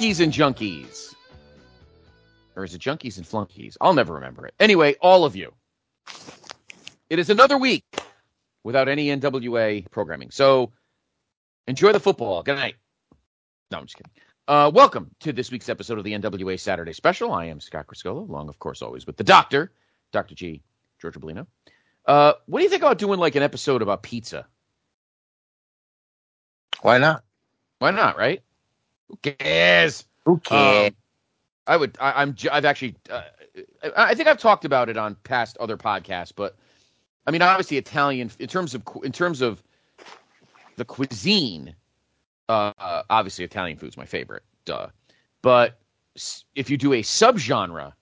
Flunkies and Junkies. Or is it Junkies and Flunkies? I'll never remember it. Anyway, all of you. It is another week without any NWA programming. So enjoy the football. Good night. No, I'm just kidding. Uh, welcome to this week's episode of the NWA Saturday Special. I am Scott Criscuolo, along, of course, always with the doctor, Dr. G, George Bolino. Uh, what do you think about doing like an episode about pizza? Why not? Why not, right? Who cares? Who cares? Um, I would. I, I'm. I've actually. Uh, I I think I've talked about it on past other podcasts, but I mean, obviously, Italian in terms of in terms of the cuisine. Uh, uh, obviously, Italian food's my favorite. Duh. But if you do a subgenre,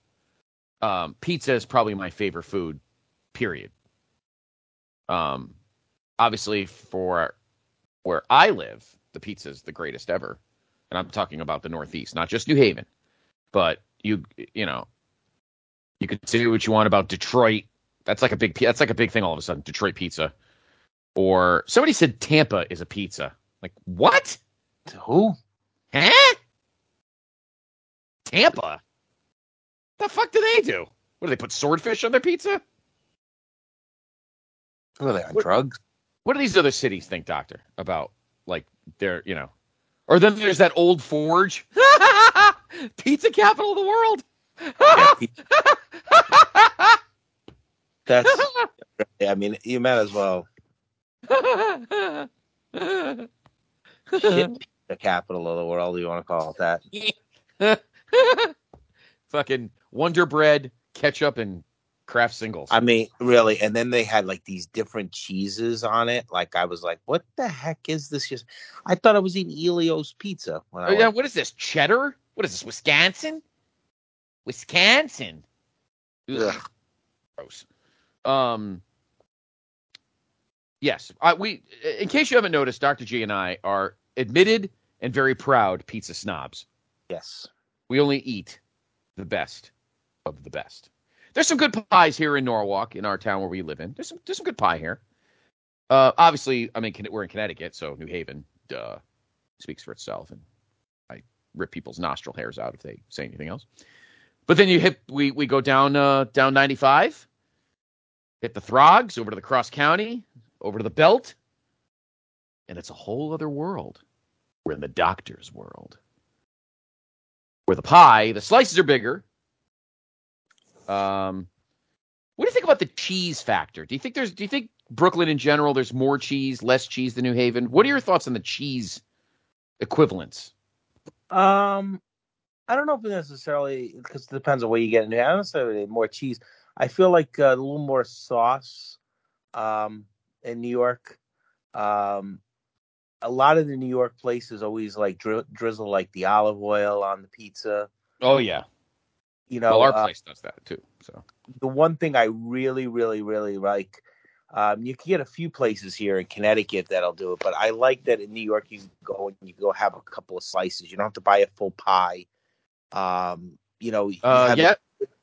um, pizza is probably my favorite food. Period. Um, obviously, for where I live, the pizza is the greatest ever, and I'm talking about the Northeast, not just New Haven but you you know you could say what you want about Detroit. That's like a big that's like a big thing all of a sudden. Detroit pizza, or somebody said Tampa is a pizza. Like what? Who? Huh? Tampa? The fuck do they do? What do they put swordfish on their pizza? Who are they on What- drugs? What do these other cities think, Doctor, about like their you know? Or then there's that old Forge, pizza capital of the world. Yeah, That's. I mean, you might as well shit the capital of the world. You want to call it that? Fucking Wonder Bread, ketchup, and craft singles. I mean, really. And then they had like these different cheeses on it. Like I was like, what the heck is this? Just, I thought I was eating Elio's pizza. When oh, yeah, what is this? Cheddar? What is this? Wisconsin? Wisconsin. Ugh, Ugh. gross. Um. Yes, I, we. In case you haven't noticed, Doctor G and I are admitted and very proud pizza snobs. Yes. We only eat the best of the best. There's some good pies here in Norwalk, in our town where we live in. There's some there's some good pie here. Uh, obviously, I mean we're in Connecticut, so New Haven, duh, speaks for itself, and I rip people's nostril hairs out if they say anything else. But then you hit we we go down uh, down 95, hit the Throgs over to the Cross County, over to the Belt, and it's a whole other world. We're in the doctor's world where the pie, the slices are bigger. Um, what do you think about the cheese factor? Do you think there's, do you think Brooklyn in general, there's more cheese, less cheese than New Haven? What are your thoughts on the cheese equivalents? Um, I don't know if necessarily because it depends on where you get it. I don't necessarily more cheese. I feel like uh, a little more sauce. Um, in New York, um, a lot of the New York places always like dri- drizzle like the olive oil on the pizza. Oh yeah, You know, well our uh, place does that too. So the one thing I really, really, really like. Um, you can get a few places here in Connecticut that'll do it, but I like that in New York you can go and you go have a couple of slices. You don't have to buy a full pie. Um, you know, you uh, have, yeah,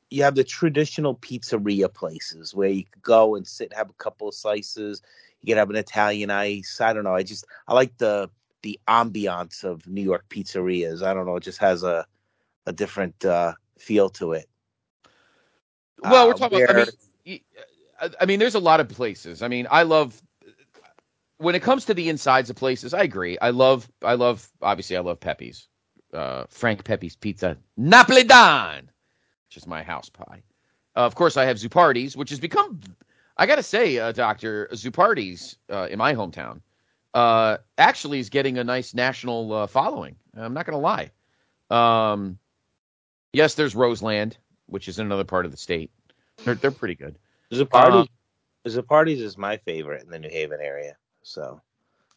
you have the traditional pizzeria places where you could go and sit and have a couple of slices. You can have an Italian ice. I don't know. I just I like the the ambiance of New York pizzerias. I don't know. It just has a a different uh, feel to it. well we're Uh, talking about. I mean, I, mean, there's a lot of places. I mean, I love when it comes to the insides of places. I agree. I love, I love. Obviously, I love Pepe's, uh, Frank Pepe's Pizza Napoletan, which is my house pie. Uh, of course, I have Zuppardi's, which has become. I got to say, uh, Doctor Zuppardi's uh, in my hometown uh, actually is getting a nice national uh, following. I'm not to lie. Um, yes, there's Roseland, which is another part of the state. They're they're pretty good. Zuppardi, Um, Zuppardi's is my favorite in the New Haven area. So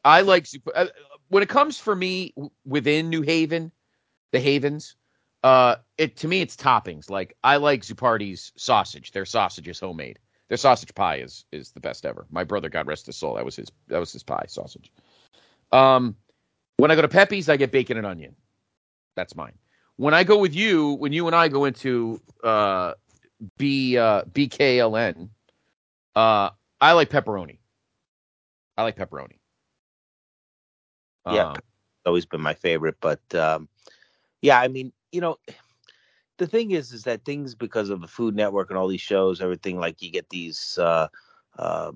I like uh, when it comes for me w- within New Haven, the Havens. Uh, it to me it's toppings. Like I like Zuppardi's sausage. Their sausage is homemade. Their sausage pie is is the best ever. My brother, God rest his soul, that was his that was his pie sausage. Um, when I go to Pepe's, I get bacon and onion. That's mine. When I go with you, when you and I go into uh, B uh, BKLN, uh, I like pepperoni. I like pepperoni. Yeah. Um, always been my favorite. But um, yeah, I mean, you know, the thing is, is that things because of the Food Network and all these shows, everything like you get these, uh, uh,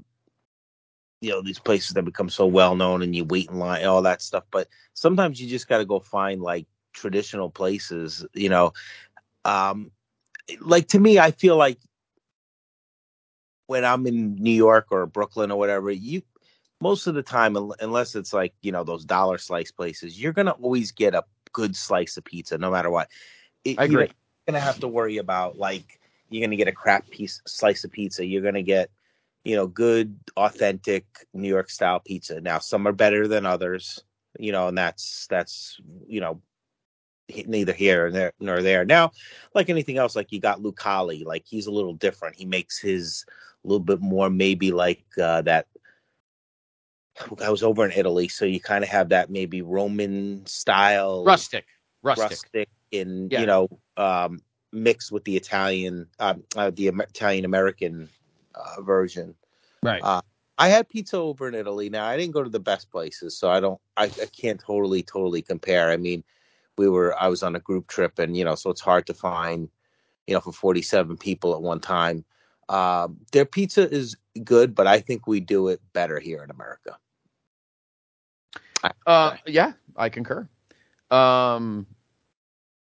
you know, these places that become so well known, and you wait in line, all that stuff. But sometimes you just got to go find like traditional places, you know. Um, like to me, I feel like when I'm in New York or Brooklyn or whatever, you most of the time, unless it's like you know those dollar slice places, you're gonna always get a good slice of pizza, no matter what. It- I you're agree. gonna have to worry about like you're gonna get a crap piece slice of pizza. You're gonna get you know good authentic New York style pizza. Now some are better than others, you know, and that's that's you know neither here nor there, nor there. Now, like anything else, like you got Lucali, like he's a little different. He makes his a little bit more maybe like uh, that. I was over in Italy, so you kind of have that maybe Roman style, rustic, rustic. rustic, and Yeah. you know, um, mixed with the Italian, um, uh, the Italian American uh, version. Right. Uh, I had pizza over in Italy. Now I didn't go to the best places, so I don't, I, I can't totally, totally compare. I mean, we were, I was on a group trip, and you know, so it's hard to find, you know, for forty-seven people at one time. Um, their pizza is good, but I think we do it better here in America. Uh, yeah, I concur. Um,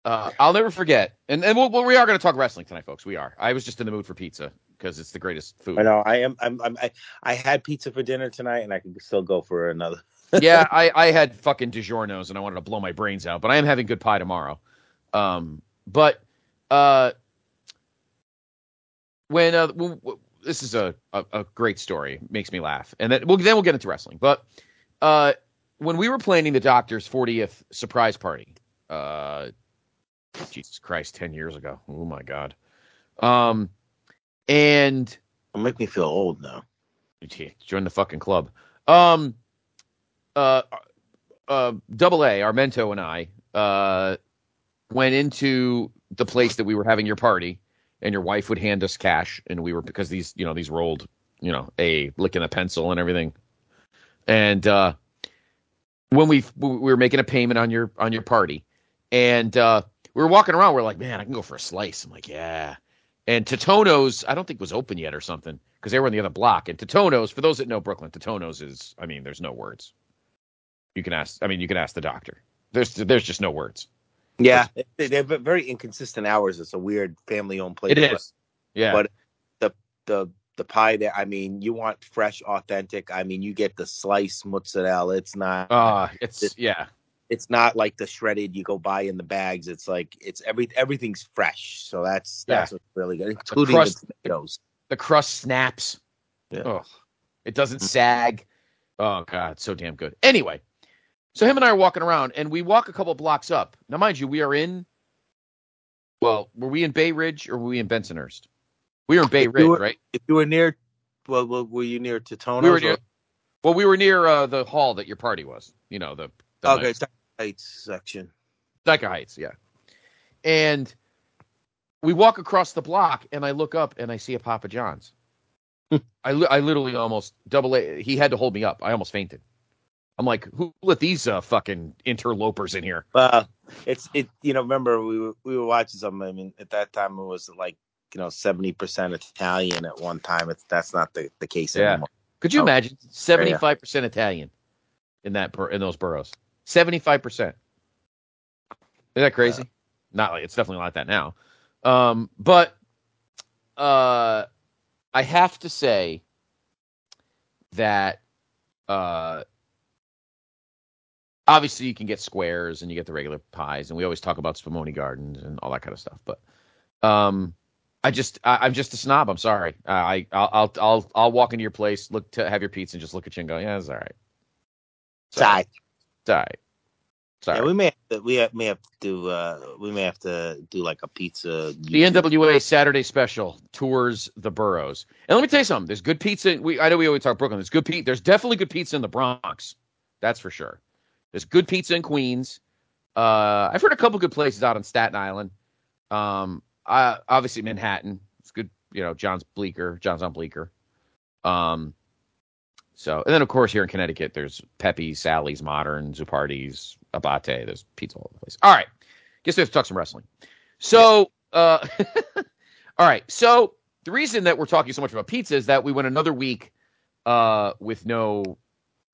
uh, I'll never forget, and and we'll, we are going to talk wrestling tonight, folks. We are. I was just in the mood for pizza because it's the greatest food. I know I am. I'm, I'm I, I had pizza for dinner tonight, and I could still go for another. Yeah, I, I had fucking DiGiorno's and I wanted to blow my brains out, but I am having good pie tomorrow. Um, but uh, when uh, w- w- this is a, a, a great story, makes me laugh, and then we'll then we'll get into wrestling. But uh, when we were planning the doctor's 40th surprise party, uh, Jesus Christ, 10 years ago. Oh my God. Um, and It'll make me feel old now. join the fucking club. Um, uh, uh, Double A, Armento, and I uh, went into the place that we were having your party, and your wife would hand us cash, and we were because these, you know, these rolled, you know, a licking a pencil and everything, and uh, when we we were making a payment on your on your party, and uh, we were walking around, we're like, man, I can go for a slice. I'm like, yeah. And Totonno's, I don't think was open yet or something because they were on the other block. And Totonno's, for those that know Brooklyn, Totonno's is, I mean, there's no words. You can ask, I mean, you can ask the doctor. There's, there's just no words. Yeah, they, they have very inconsistent hours. It's a weird family-owned place. It is. Yeah. But the the the pie there. I mean, you want fresh, authentic. I mean, you get the sliced mozzarella. It's not. uh, it's, yeah. it's not like the shredded you go buy in the bags. It's like it's every everything's fresh. So that's that's what's really good, including the, crust- tomatoes. The crust snaps. Yeah. Oh, it doesn't sag. Oh, God. So damn good. Anyway, so him and I are walking around, and we walk a couple blocks up. Now, mind you, we are in, well, were we in Bay Ridge or were we in Bensonhurst? We were in Bay If Ridge, were- right? If you were near, well, were you near Totonno's? We were or- near, well, we were near uh, the hall that your party was. You know, the, the okay, nice- Heights section. Dyker Heights, yeah. And we walk across the block, and I look up and I see a Papa John's. I, li- I literally almost double A. He had to hold me up. I almost fainted. I'm like, who let these uh, fucking interlopers in here? Well, it's it. You know, remember we were we were watching something. I mean, at that time it was like you know seventy percent Italian at one time. It's that's not the the case Yeah. anymore. Could you Oh, imagine 75 percent Italian in that in those boroughs? 75 percent. Isn't that crazy? Not like it's definitely not like that now. Um, but uh, I have to say, that uh obviously you can get squares and you get the regular pies and we always talk about spumoni gardens and all that kind of stuff but um i just I, i'm just a snob i'm sorry i I'll, I'll i'll i'll walk into your place look to have your pizza and just look at you and go yeah it's all right all right sorry Yeah, we may have to, we have, may have to do uh we may have to do like a pizza. the NWA Saturday Special tours the boroughs. And let me tell you something. There's good pizza. We I know we always talk Brooklyn. There's good pizza. There's definitely good pizza in the Bronx. That's for sure. There's good pizza in Queens. Uh, I've heard a couple good places out on Staten Island. Um, I, obviously Manhattan. It's good. You know, John's Bleecker. John's on Bleecker. Um, so and then of course here in Connecticut, there's Pepe's, Sally's, Modern, Zuppardi's, Abate. There's pizza all over the place. All right, guess we have to talk some wrestling. So, uh, all right. So the reason that we're talking so much about pizza is that we went another week uh, with no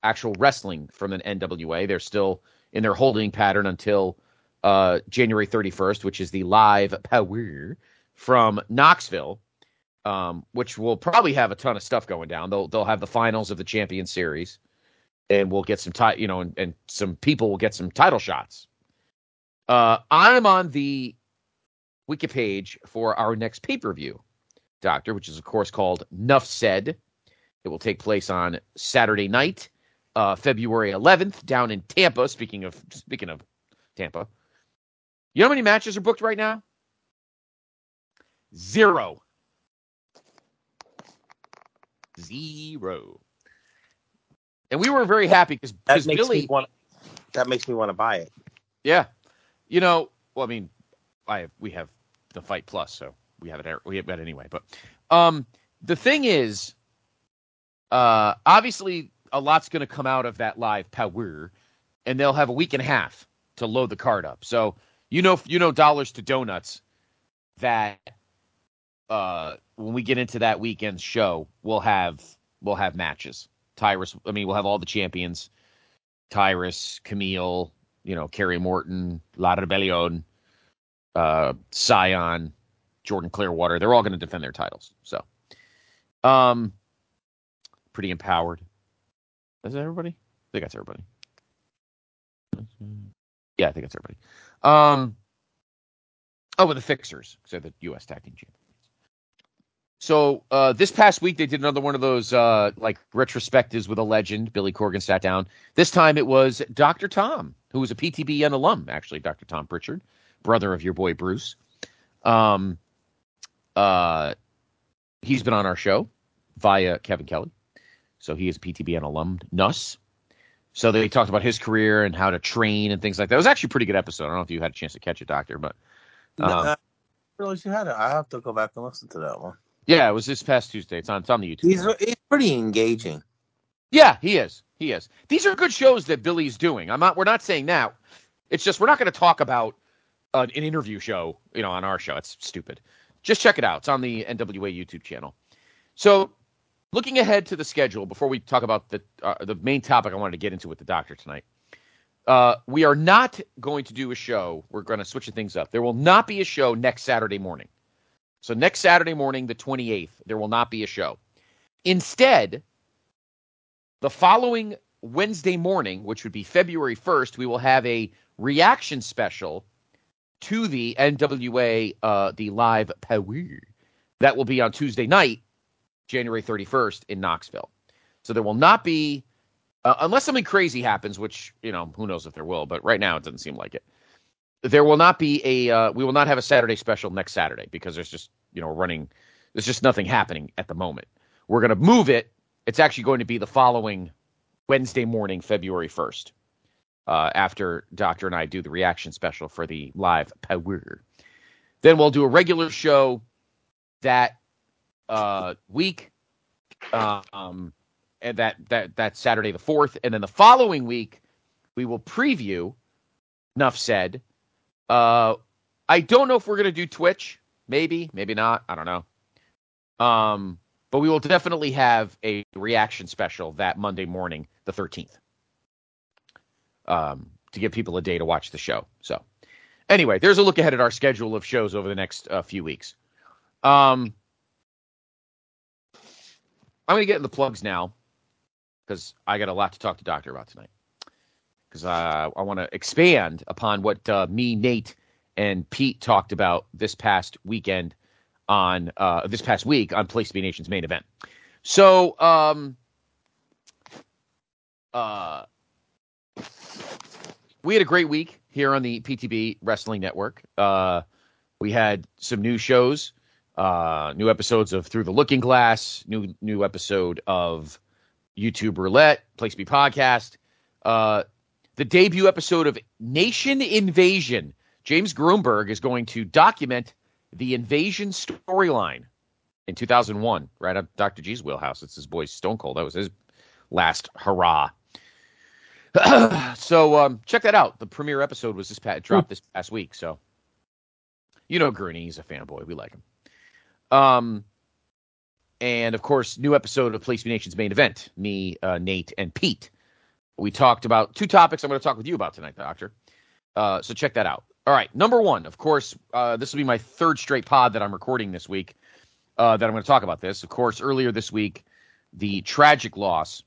actual wrestling from an NWA. They're still in their holding pattern until uh, January 31st, which is the live power from Knoxville, um, which will probably have a ton of stuff going down. They'll they'll have the finals of the Champion Series, and we'll get some ti- you know, and, and some people will get some title shots. Uh, I'm on the wiki page for our next pay per view, Doctor, which is of course called Nuff Said. It will take place on Saturday night, uh, February 11th, down in Tampa. Speaking of speaking of Tampa, you know how many matches are booked right now? Zero. Zero. And we were very happy because That makes Billy, me want. That makes me want to buy it. yeah, you know, well, I mean, I have, we have the Fight Plus, so we have it. We have it anyway. But um, the thing is, uh, obviously, a lot's going to come out of that live power, and they'll have a week and a half to load the card up. So you know, you know, dollars to donuts that uh, when we get into that weekend show, we'll have we'll have matches. Tyrus, I mean, we'll have all the champions. Tyrus, Kamille, you know, Kerry Morton, La Rebellion, uh, Cyon, Jordan Clearwater. They're all going to defend their titles. So, um, pretty empowered. Is that everybody? I think that's everybody. Yeah, I think that's everybody. Um, oh, with the Fixers, so the U.S. Tag Team Champions. So uh, this past week they did another one of those uh, like retrospectives with a legend. Billy Corgan sat down. This time it was Dr. Tom, who was a PTBN alum, actually, Dr. Tom Prichard, brother of your boy Bruce. Um, uh, he's been on our show via Kevin Kelly, so he is a PTBN alum. Nuss. So they talked about his career and how to train and things like that. It was actually a pretty good episode. I don't know if you had a chance to catch it, Doctor, but No, Um, I realize you had it. I have to go back and listen to that one. yeah, it was this past Tuesday. It's on, it's on the YouTube. He's he's pretty engaging. Yeah, he is. He is. These are good shows that Billy's doing. I'm not. We're not saying that. It's just we're not going to talk about an, an interview show, you know, on our show. It's stupid. Just check it out. It's on the NWA YouTube channel. So, looking ahead to the schedule before we talk about the uh, the main topic I wanted to get into with the doctor tonight. Uh, we are not going to do a show. We're going to switch things up. There will not be a show next Saturday morning. So next Saturday morning, the 28th, there will not be a show. Instead, the following Wednesday morning, which would be February 1st, we will have a reaction special to the NWA, uh, the live power. That will be on Tuesday night, January 31st in Knoxville. So there will not be, uh, unless something crazy happens, which, you know, who knows if there will, but right now it doesn't seem like it. There will not be a, uh, we will not have a Saturday special next Saturday because there's just, you know, running, there's just nothing happening at the moment. We're going to move it. It's actually going to be the following Wednesday morning, February 1st, uh, after Doctor and I do the reaction special for the live power. Then we'll do a regular show that uh, week, um, and that that that Saturday the fourth, and then the following week we will preview. Enough said. Uh, I don't know if we're gonna do Twitch. Maybe, maybe not. I don't know. Um, but we will definitely have a reaction special that Monday morning, the 13th, um, to give people a day to watch the show. So, anyway, there's a look ahead at our schedule of shows over the next uh, few weeks. Um, I'm going to get in the plugs now. because I got a lot to talk to Doctor about tonight. Because uh, I want to expand upon what uh, me, Nate, and Pete talked about this past weekend on uh, this past week on Place to Be Nation's main event. So, um, uh, we had a great week here on the PTB Wrestling Network. Uh, we had some new shows, uh, new episodes of Through the Looking Glass, new new episode of YouTube Roulette, Place Be Podcast, uh, the debut episode of Nation Invasion. James Grunberg is going to document the invasion storyline in 2001, right up Dr. G's wheelhouse. It's his boy Stone Cold. That was his last hurrah. so um, check that out. The premiere episode was this past, dropped this past week. So you know Gurney, he's a fanboy. We like him. Um, and of course, new episode of Be Nation's main event. Me, uh, Nate, and Pete. We talked about two topics. I'm going to talk with you about tonight, Doctor. Uh, so check that out. All right, number one, of course, uh, this will be my third straight pod that I'm recording this week. Uh, that I'm going to talk about this. Of course, earlier this week, the tragic loss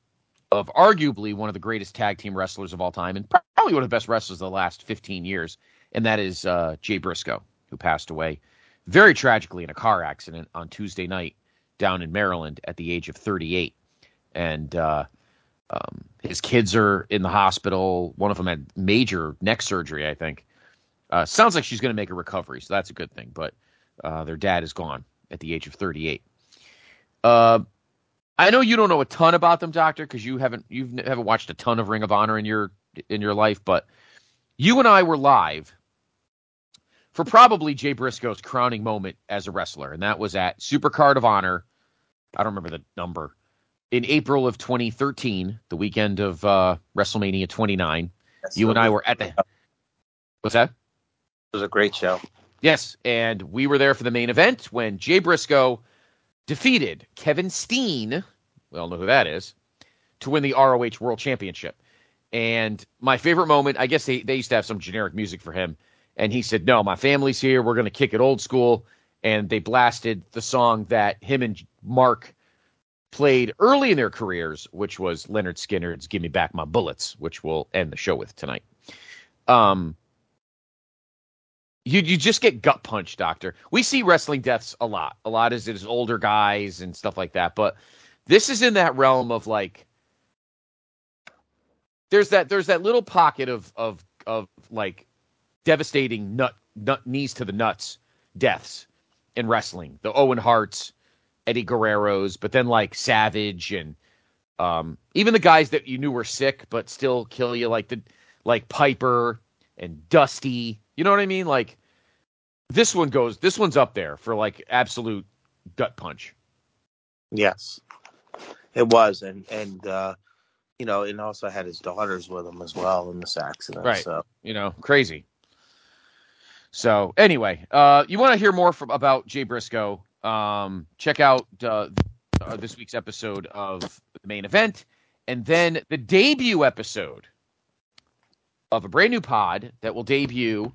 of arguably one of the greatest tag team wrestlers of all time, and probably one of the best wrestlers of the last 15 years, and that is uh, Jay Briscoe, who passed away very tragically in a car accident on Tuesday night down in Maryland at the age of 38. And uh, um, his kids are in the hospital. One of them had major neck surgery, I think. Uh, sounds like she's going to make a recovery, so that's a good thing. But uh, their dad is gone at the age of 38. Uh, I know you don't know a ton about them, Doctor, because you haven't you haven't watched a ton of Ring of Honor in your in your life. But you and I were live for probably Jay Briscoe's crowning moment as a wrestler, and that was at Supercard of Honor. I don't remember the number in April of 2013, the weekend of uh, WrestleMania 29. you and I were at the. What's that? It was a great show. Yes, and we were there for the main event when Jay Briscoe defeated Kevin Steen, we all know who that is, to win the ROH World Championship. And my favorite moment, I guess they, they used to have some generic music for him. And he said, No, my family's here. We're going to kick it old school. And they blasted the song that him and Mark played early in their careers, which was Lynyrd Skynyrd's Give Me Back My Bullets, which we'll end the show with tonight. Um, you you just get gut punched, Doctor. We see wrestling deaths a lot. A lot is it is older guys and stuff like that. But this is in that realm of like there's that there's that little pocket of of of like devastating nut nut knees to the nuts deaths in wrestling. The Owen Harts, Eddie Guerrero's, but then like Savage and um even the guys that you knew were sick but still kill you like the like Piper and Dusty. You know what I mean? Like this one goes this one's up there for like absolute gut punch. Yes, it was, and and uh, you know, and also had his daughters with him as well in this accident. Right. So You know, crazy. So anyway, uh, you want to hear more from about Jay Briscoe? Um, check out uh, uh, this week's episode of the main event, and then the debut episode of a brand new pod that will debut.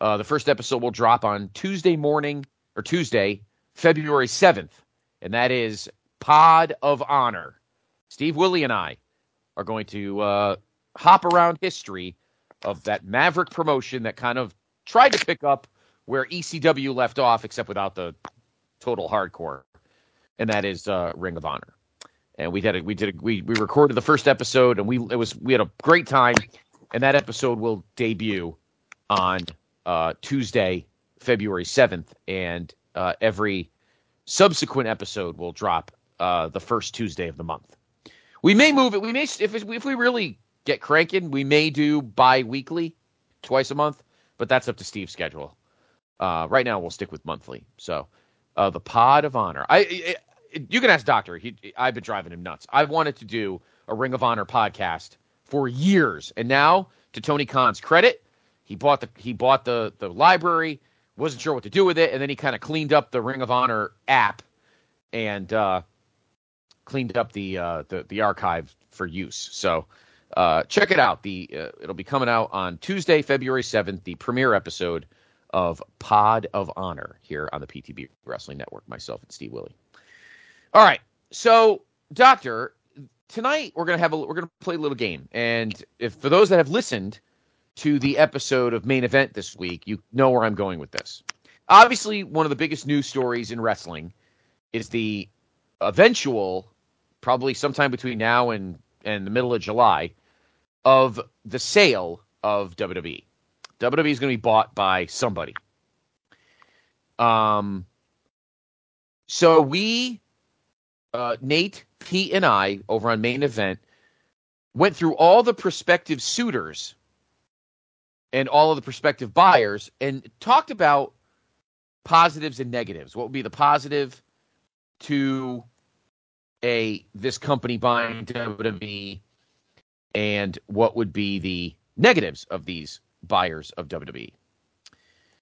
Uh, the first episode will drop on Tuesday morning or Tuesday, February seventh, and that is Pod of Honor. Steve Willie and I are going to uh, hop around history of that Maverick promotion that kind of tried to pick up where ECW left off, except without the total hardcore, and that is uh, Ring of Honor. And we did we did we we recorded the first episode, and we it was we had a great time, and that episode will debut on uh, Tuesday, February seventh, and uh, every subsequent episode will drop uh, the first Tuesday of the month. We may move it. We may if if we really get cranking, we may do bi-weekly, twice a month, but that's up to Steve's schedule. Uh, right now, we'll stick with monthly. So, uh, the Pod of Honor. I, I you can ask Doctor. He, I've been driving him nuts. I've wanted to do a Ring of Honor podcast for years, and now, to Tony Khan's credit, he bought the he bought the the library. Wasn't sure what to do with it, and then he kind of cleaned up the Ring of Honor app and uh, cleaned up the uh, the the archive for use. So uh, check it out. The uh, it'll be coming out on Tuesday, February seventh, the premiere episode of Pod of Honor here on the PTB Wrestling Network. Myself and Steve Willie. All right, so Doctor, tonight we're gonna have a we're gonna play a little game, and if for those that have listened to the episode of main event this week, you know where I'm going with this. Obviously, one of the biggest news stories in wrestling is the eventual, probably sometime between now and and the middle of July, of the sale of WWE. WWE is going to be bought by somebody. Um. So we, uh, Nate, Pete, and I over on main event went through all the prospective suitors and all of the prospective buyers and talked about positives and negatives. What would be the positive to a this company buying WWE and what would be the negatives of these buyers of WWE.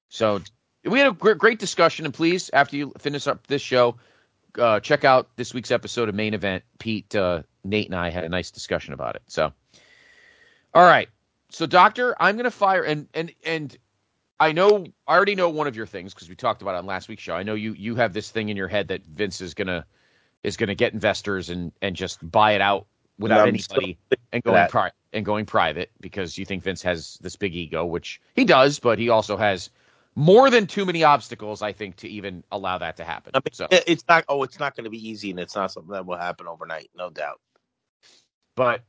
So we had a great, discussion, and please, after you finish up this show, uh, check out this week's episode of Main Event. Pete, uh, Nate, and I had a nice discussion about it. So, all right. So, Doctor, I'm going to fire, and and and I know I already know one of your things because we talked about it on last week's show. I know you you have this thing in your head that Vince is gonna is gonna get investors and and just buy it out without I'm anybody and going pri- and going private because you think Vince has this big ego, which he does, but he also has more than too many obstacles, I think, to even allow that to happen. I mean, so, it's not. Oh, it's not going to be easy, and it's not something that will happen overnight, no doubt. but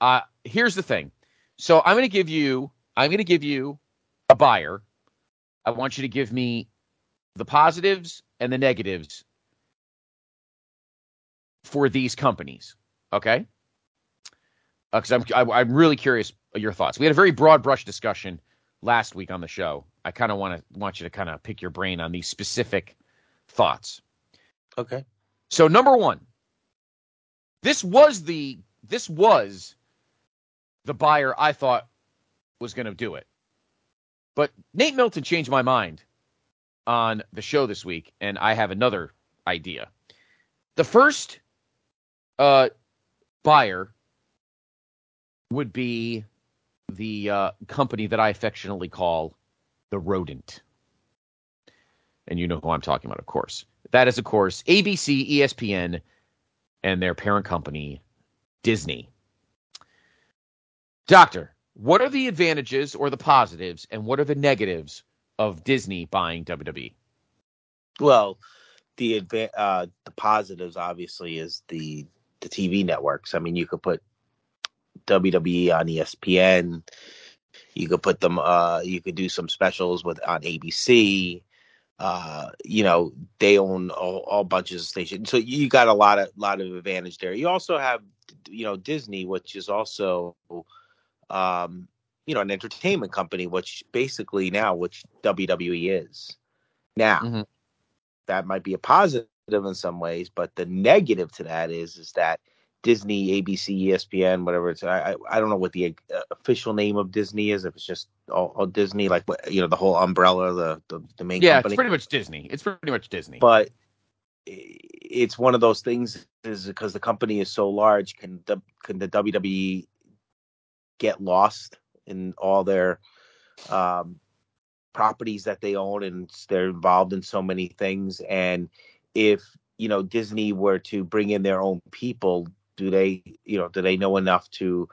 uh, here's the thing. So I'm going to give you I'm going to give you a buyer. I want you to give me the positives and the negatives for these companies. Okay? Because I'm I, I'm really curious your thoughts. We had a very broad brush discussion last week on the show. I kind of want to want you to kind of pick your brain on these specific thoughts. Okay. So number one, this was the this was the buyer I thought was going to do it, but Nate Milton changed my mind on the show this week, and I have another idea. The first uh, buyer would be the uh, company that I affectionately call the Rodent, and you know who I'm talking about, of course. That is, of course, ABC, ESPN, and their parent company, Disney. Doctor, what are the advantages or the positives, and what are the negatives of Disney buying? WWE? Well, the adva- uh, the positives obviously is the the TV networks. I mean, you could put WWE on ESPN. You could put them. Uh, you could do some specials with on ABC. Uh, you know, they own all, all bunches of stations, so you got a lot of lot of advantage there. You also have, you know, Disney, which is also, um, you know, an entertainment company, which basically now, which WWE is now Mhm. that might be a positive in some ways, but the negative to that is is that Disney, ABC, ESPN, whatever it's I I, I don't know what the uh, official name of Disney is. If it's just all, all Disney, like what you know, the whole umbrella, the the, the main Yeah, company. it's pretty much Disney. It's pretty much Disney. but it's one of those things is because the company is so large. Can the can the WWE get lost in all their um, properties that they own and they're involved in so many things and if you know disney were to bring in their own people do they you know do they know enough to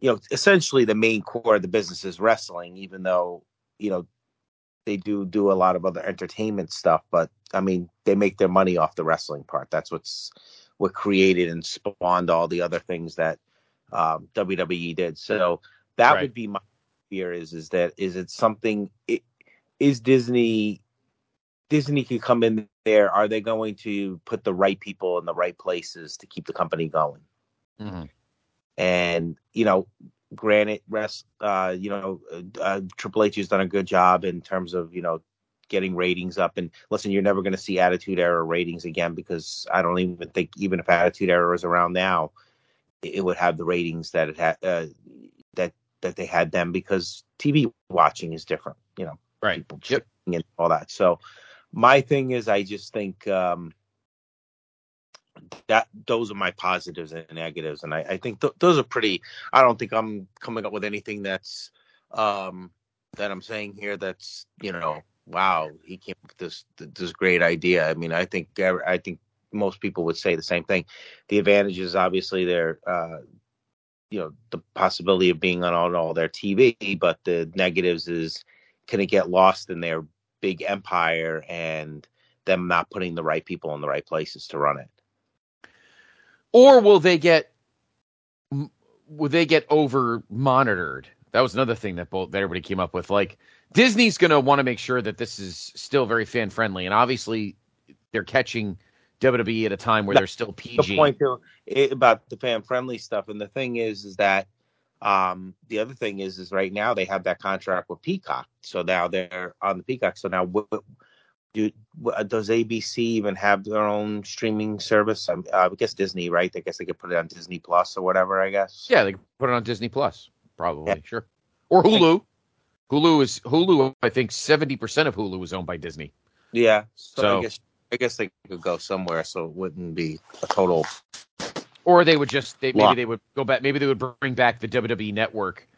you know essentially the main core of the business is wrestling even though you know they do do a lot of other entertainment stuff but i mean they make their money off the wrestling part that's what's what created and spawned all the other things that um, wwe did so that Right. would be my fear is is that is it something i- is disney disney could come in there are they going to put the right people in the right places to keep the company going Mhm. and you know granted rest uh you know uh, triple h has done a good job in terms of you know getting ratings up and listen you're never going to see attitude era ratings again because i don't even think even if attitude era is around now it it would have the ratings that it had uh, that that they had then because tv watching is different you know Right. people Yep. and all that so my thing is i just think um that those are my positives and negatives and i, I think th- those are pretty i don't think i'm coming up with anything that's um that i'm saying here that's you know wow he came up with this this great idea i mean i think i think most people would say the same thing. The advantages, obviously, they're uh, you know the possibility of being on all, all their TV, but the negatives is can it get lost in their big empire and them not putting the right people in the right places to run it. Or will they get will they get over monitored? That was another thing that both that everybody came up with. Like Disney's going to want to make sure that this is still very fan friendly, and obviously they're catching WWE at a time where they're still The PG. point too, about the fan friendly stuff, and the thing is, is that um, the other thing is, is right now they have that contract with Peacock, so now they're on the Peacock. So now, what, do what, does ABC even have their own streaming service? Um, uh, I guess Disney, right? I guess they could put it on Disney Plus or whatever. I guess. Yeah, they can put it on Disney Plus, probably, sure. Or Hulu. Hulu is Hulu. I think seventy percent of Hulu is owned by Disney. Yeah. So, So- I guess I guess they could go somewhere, so it wouldn't be a total. Or they would just they, maybe Lock. they would go back. Maybe they would bring back the WWE network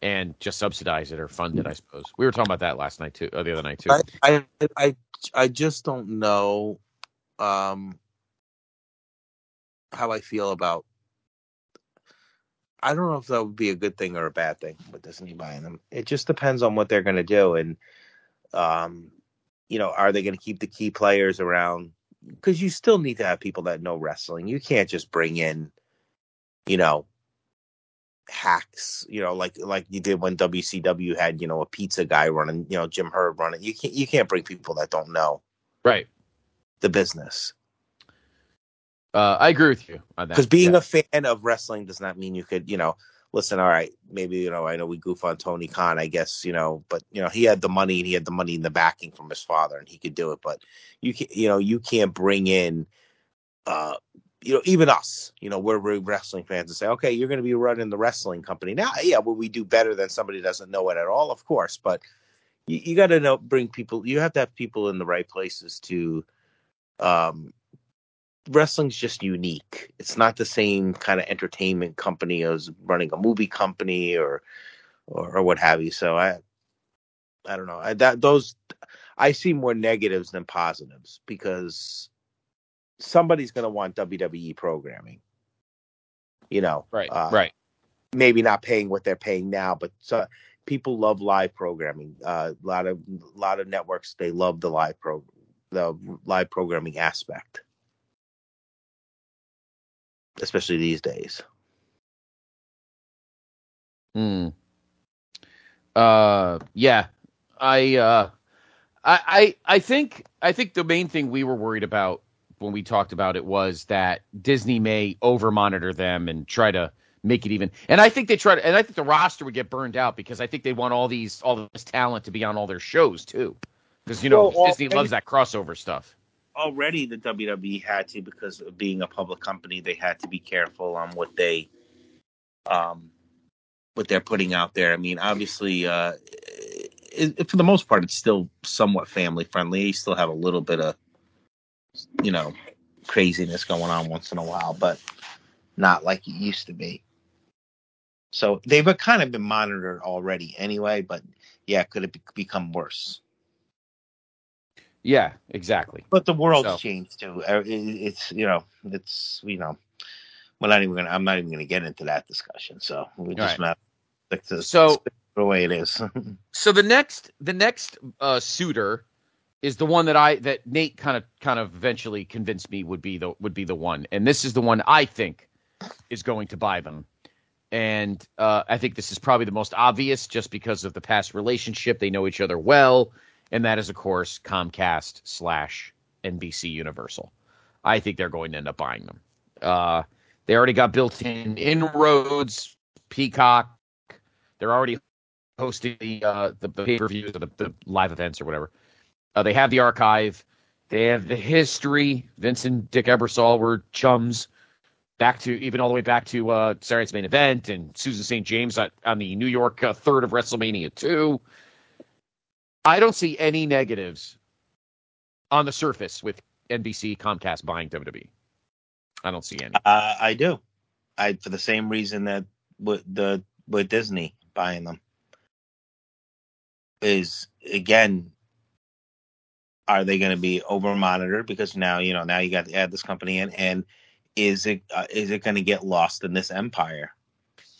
and just subsidize it or fund it. I suppose we were talking about that last night too, or the other night too. I, I I I just don't know um how I feel about I don't know if that would be a good thing or a bad thing with Disney buying them. It just depends on what they're going to do and um you know, are they going to keep the key players around cuz you still need to have people that know wrestling. You can't just bring in you know hacks, you know, like like you did when WCW had, you know, a pizza guy running, you know, Jim Herd running. You can't you can't bring people that don't know Right. the business. Uh, I agree with you on that. Because being Yeah. a fan of wrestling does not mean you could, you know, listen, all right, maybe, you know, I know we goof on Tony Khan, I guess, you know, but, you know, he had the money and he had the money in the backing from his father and he could do it. But you can you know, you can't bring in, uh, you know, even us, you know, we're, we're wrestling fans and say, okay, you're going to be running the wrestling company now. Yeah, will we do better than somebody who doesn't know it at all? Of course, but you, you got to know, bring people. You have to have people in the right places to. Um, wrestling's just unique. It's not the same kind of entertainment company as running a movie company or, or, or what have you. So I, I don't know. I, that those, I see more negatives than positives because somebody's going to want WWE programming. You know, right, uh, right. maybe not paying what they're paying now, but so, people love live programming. Uh, a lot of a lot of networks they love the live pro the live programming aspect, especially these days. Hmm. Uh, yeah. I, uh, I, I, I think, I think the main thing we were worried about when we talked about it was that Disney may over monitor them and try to make it even. And I think they try to, and I think the roster would get burned out because I think they want all these, all this talent to be on all their shows too. Because, you know, Well, well, Disney loves that crossover stuff. Already, the WWE had to because of being a public company, they had to be careful on what they, um, what they're putting out there. I mean, obviously, uh, it, for the most part, it's still somewhat family friendly. You still have a little bit of, you know, craziness going on once in a while, but not like it used to be. So they've kind of been monitored already anyway, but yeah, could it be- become worse? Yeah, exactly. But the world's So- changed too. Uh, It's you know, it's you know, we're not even gonna. I'm not even gonna get into that discussion. So we just Right. not to So- the way it is. so the next the next uh, suitor is the one that I that Nate kind of kind of eventually convinced me would be the would be the one, and this is the one I think is going to buy them, and uh, I think this is probably the most obvious just because of the past relationship. They know each other well, and that is of course Comcast slash NBC Universal. I think they're going to end up buying them. Uh, they already got built-in inroads, Peacock. They're already hosting the uh, the, the pay per views or the, the live events or whatever. Uh, they have the archive. They have the history. Vince and Dick Ebersol were chums back to even all the way back to uh, Saturday's main event and Susan St. James on, on the New York uh, third of WrestleMania 2. I don't see any negatives on the surface with NBC Comcast buying WWE. I don't see any. uh, I do. I for the same reason that with the with Disney buying them is again. are they going to be over monitored because now you know now you got to add this company in and is it uh, is it going to get lost in this empire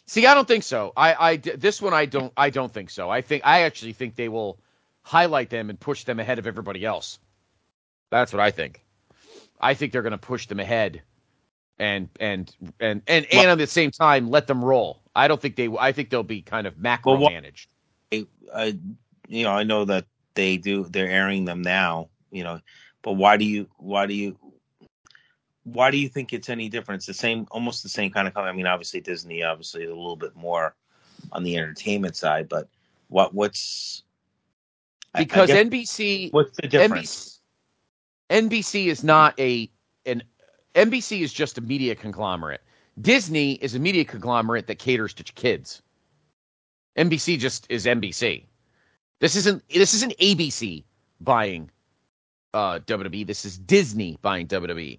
See, I don't think so. I, I, this one, I don't, I don't think so. I think, I actually think they will highlight them and push them ahead of everybody else. That's what I think. I think they're going to push them ahead, and and and and and at the same time let them roll. I don't think they. I think they'll be kind of macro Well, managed. I, you know, I know that they do. They're airing them now. You know, but why do you? Why do you? Why do you think it's any different? It's the same, almost the same kind of company. I mean, obviously Disney, obviously a little bit more on the entertainment side, but what? What's I- I Because NBC, what's the difference? NBC, NBC is not a an NBC is just a media conglomerate. Disney is a media conglomerate that caters to kids. NBC just is NBC. This isn't this isn't ABC buying uh, WWE. This is Disney buying WWE.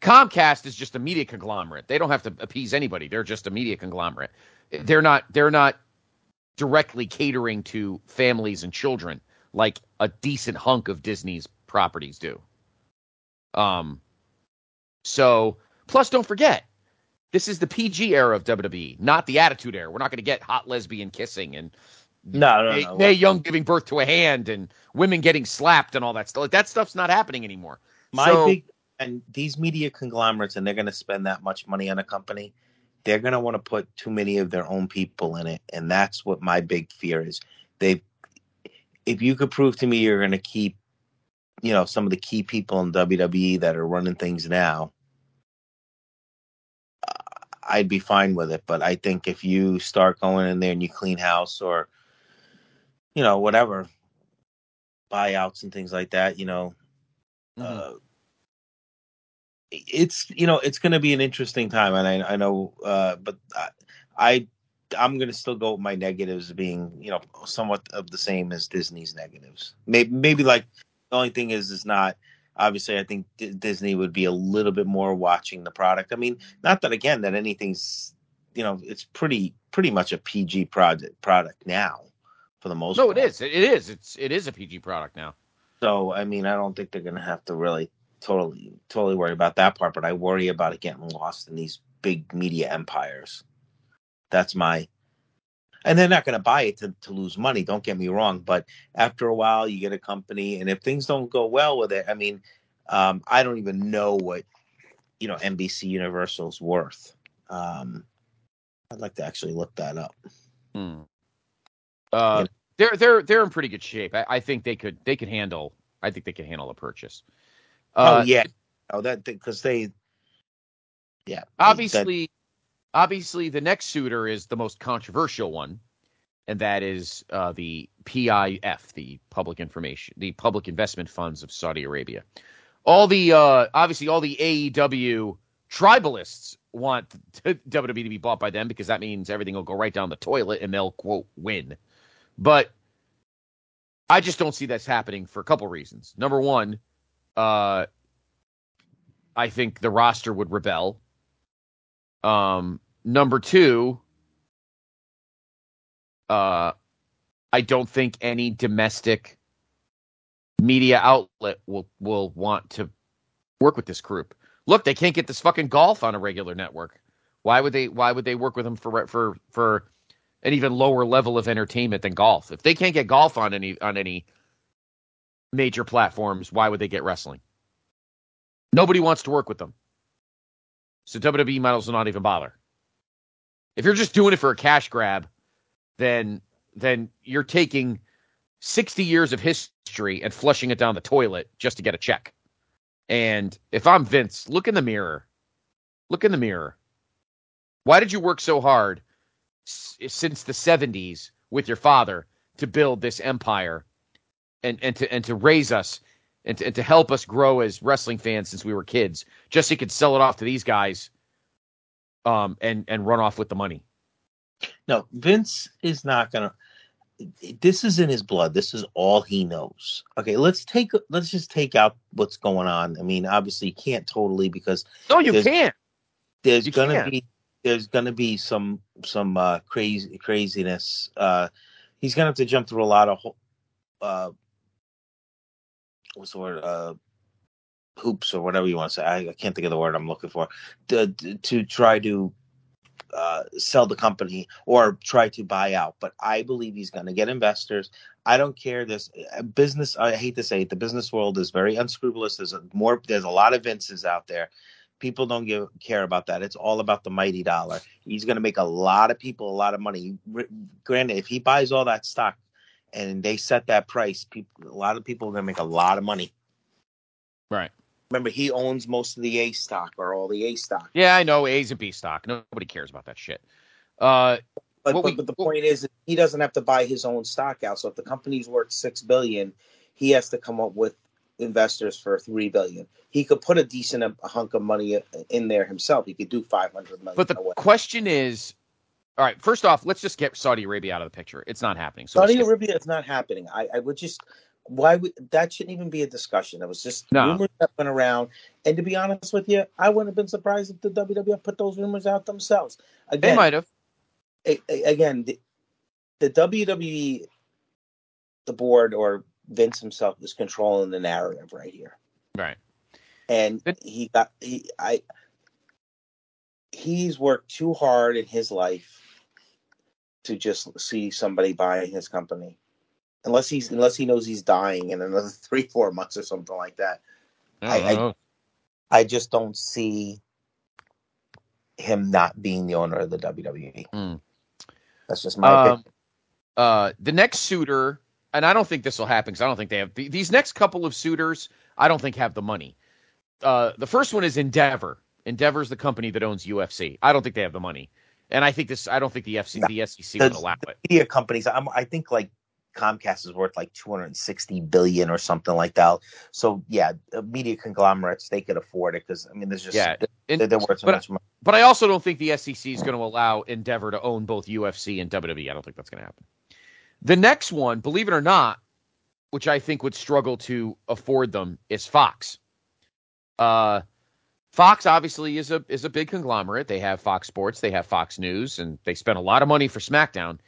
Comcast is just a media conglomerate. They don't have to appease anybody. They're just a media conglomerate. They're not they're not directly catering to families and children like a decent hunk of Disney's properties do. Um so plus don't forget this is the PG era of WWE, not the Attitude era. We're not going to get hot lesbian kissing and No, no, no. Mae Young giving birth to a hand and women getting slapped and all that stuff. Like that stuff's not happening anymore. My So- big and these media conglomerates, and they're going to spend that much money on a company. They're going to want to put too many of their own people in it, and that's what my big fear is. They, if you could prove to me you're going to keep, you know, some of the key people in WWE that are running things now, I'd be fine with it. But I think if you start going in there and you clean house or, you know, whatever, buyouts and things like that, you know, Mhm. uh, it's you know it's going to be an interesting time, and I, I know, uh, but I, I I'm going to still go with my negatives being you know somewhat of the same as Disney's negatives. Maybe maybe like the only thing is is not obviously I think D- Disney would be a little bit more watching the product. I mean, not that again that anything's you know it's pretty pretty much a PG product product now for the most no, part. it is. It is. It's it is a PG product now. So I mean, I don't think they're going to have to really totally totally worry about that part, but I worry about it getting lost in these big media empires. That's my and they're not going to buy it to, to lose money. Don't get me wrong, but after a while, you get a company, and if things don't go well with it, I mean, um, I don't even know what you know NBC Universal's worth. Um, I'd like to actually look that up. Hmm. Uh, they're they're they're in pretty good shape. I, I think they could they could handle. I think they could handle a purchase. Uh, oh yeah, oh that because they, yeah, that- obviously, the next suitor is the most controversial one, and that is uh, the PIF, the Public Information, the Public Investment Funds of Saudi Arabia. All the uh, obviously all the AEW tribalists want WWE to be bought by them because that means everything will go right down the toilet and they'll quote win. But I just don't see that's happening for a couple reasons. Number one, uh, I think the roster would rebel. Um, number two, uh, I don't think any domestic media outlet will will want to work with this group. Look, they can't get this fucking golf on a regular network. Why would they? Why would they work with them for for for an even lower level of entertainment than golf? If they can't get golf on any on any major platforms, why would they get wrestling? Nobody wants to work with them. So WWE as well not even bother. If you're just doing it for a cash grab, then then you're taking 60 years of history and flushing it down the toilet just to get a check. And if I'm Vince, look in the mirror. Look in the mirror. Why did you work so hard s- since the 70s with your father to build this empire and, and to and to raise us and to, and to help us grow as wrestling fans since we were kids, just so you could sell it off to these guys um and and run off with the money. No, Vince is not gonna. This is in his blood. This is all he knows. Okay, let's take let's just take out what's going on. I mean, obviously, you can't totally because No, you There's- can't. there's You gonna can't. be there's gonna be some some uh, crazy craziness. Uh, he's gonna have to jump through a lot of uh, what's the word? Uh, hoops or whatever you want to say. I, I can't think of the word I'm looking for. To, to try to uh, sell the company or try to buy out. But I believe he's going to get investors. I don't care. This uh, business. I hate to say it. The business world is very unscrupulous. There's a more. There's a lot of Vinces out there. People don't give care about that. It's all about the mighty dollar. He's going to make a lot of people a lot of money. Granted, if he buys all that stock and they set that price, people, a lot of people are going to make a lot of money. Right. Remember, he owns most of the A stock or all the A stock. Yeah, I know A's and B stock. Nobody cares about that shit. Uh, But, but, we- but the what- point is, he doesn't have to buy his own stock out. So if the company's worth six billion, he has to come up with investors for three billion. He could put a decent hunk of money in there himself. He could do five hundred million. but the question is, all right. First off, let's just get Saudi Arabia out of the picture. It's not happening. So Saudi get- Arabia is not happening. I, I would just why would that shouldn't even be a discussion. It was just No. rumors that went around. And to be honest with you, I wouldn't have been surprised if the WWF put those rumors out themselves. they might have. a- a- again, the, the WWE, the board or Vince himself is controlling the narrative right here, Right. and he got he I he's worked too hard in his life to just see somebody buying his company, unless he's unless he knows he's dying in another three four months or something like that. I don't I- I- know. I just don't see him not being the owner of the WWE. Hmm. That's just my opinion. Um, uh, the next suitor, and I don't think this will happen because I don't think they have th- these next couple of suitors. I don't think have the money. Uh, the first one is Endeavor. Endeavor is the company that owns UFC. I don't think they have the money, and I think this. I don't think the FC, No. the SEC The- would allow it. media companies. I'm, I think like Comcast is worth like 260 billion or something like that. So yeah, uh, media conglomerates they could afford it because I mean, there's just Yeah, and- they're, they're worth so but- much money. But I also don't think the SEC is going to allow Endeavor to own both UFC and WWE. I don't think that's going to happen. The next one, believe it or not, which I think would struggle to afford them, is Fox. Uh, Fox obviously is a is a big conglomerate. They have Fox Sports, they have Fox News, and they spend a lot of money for SmackDown.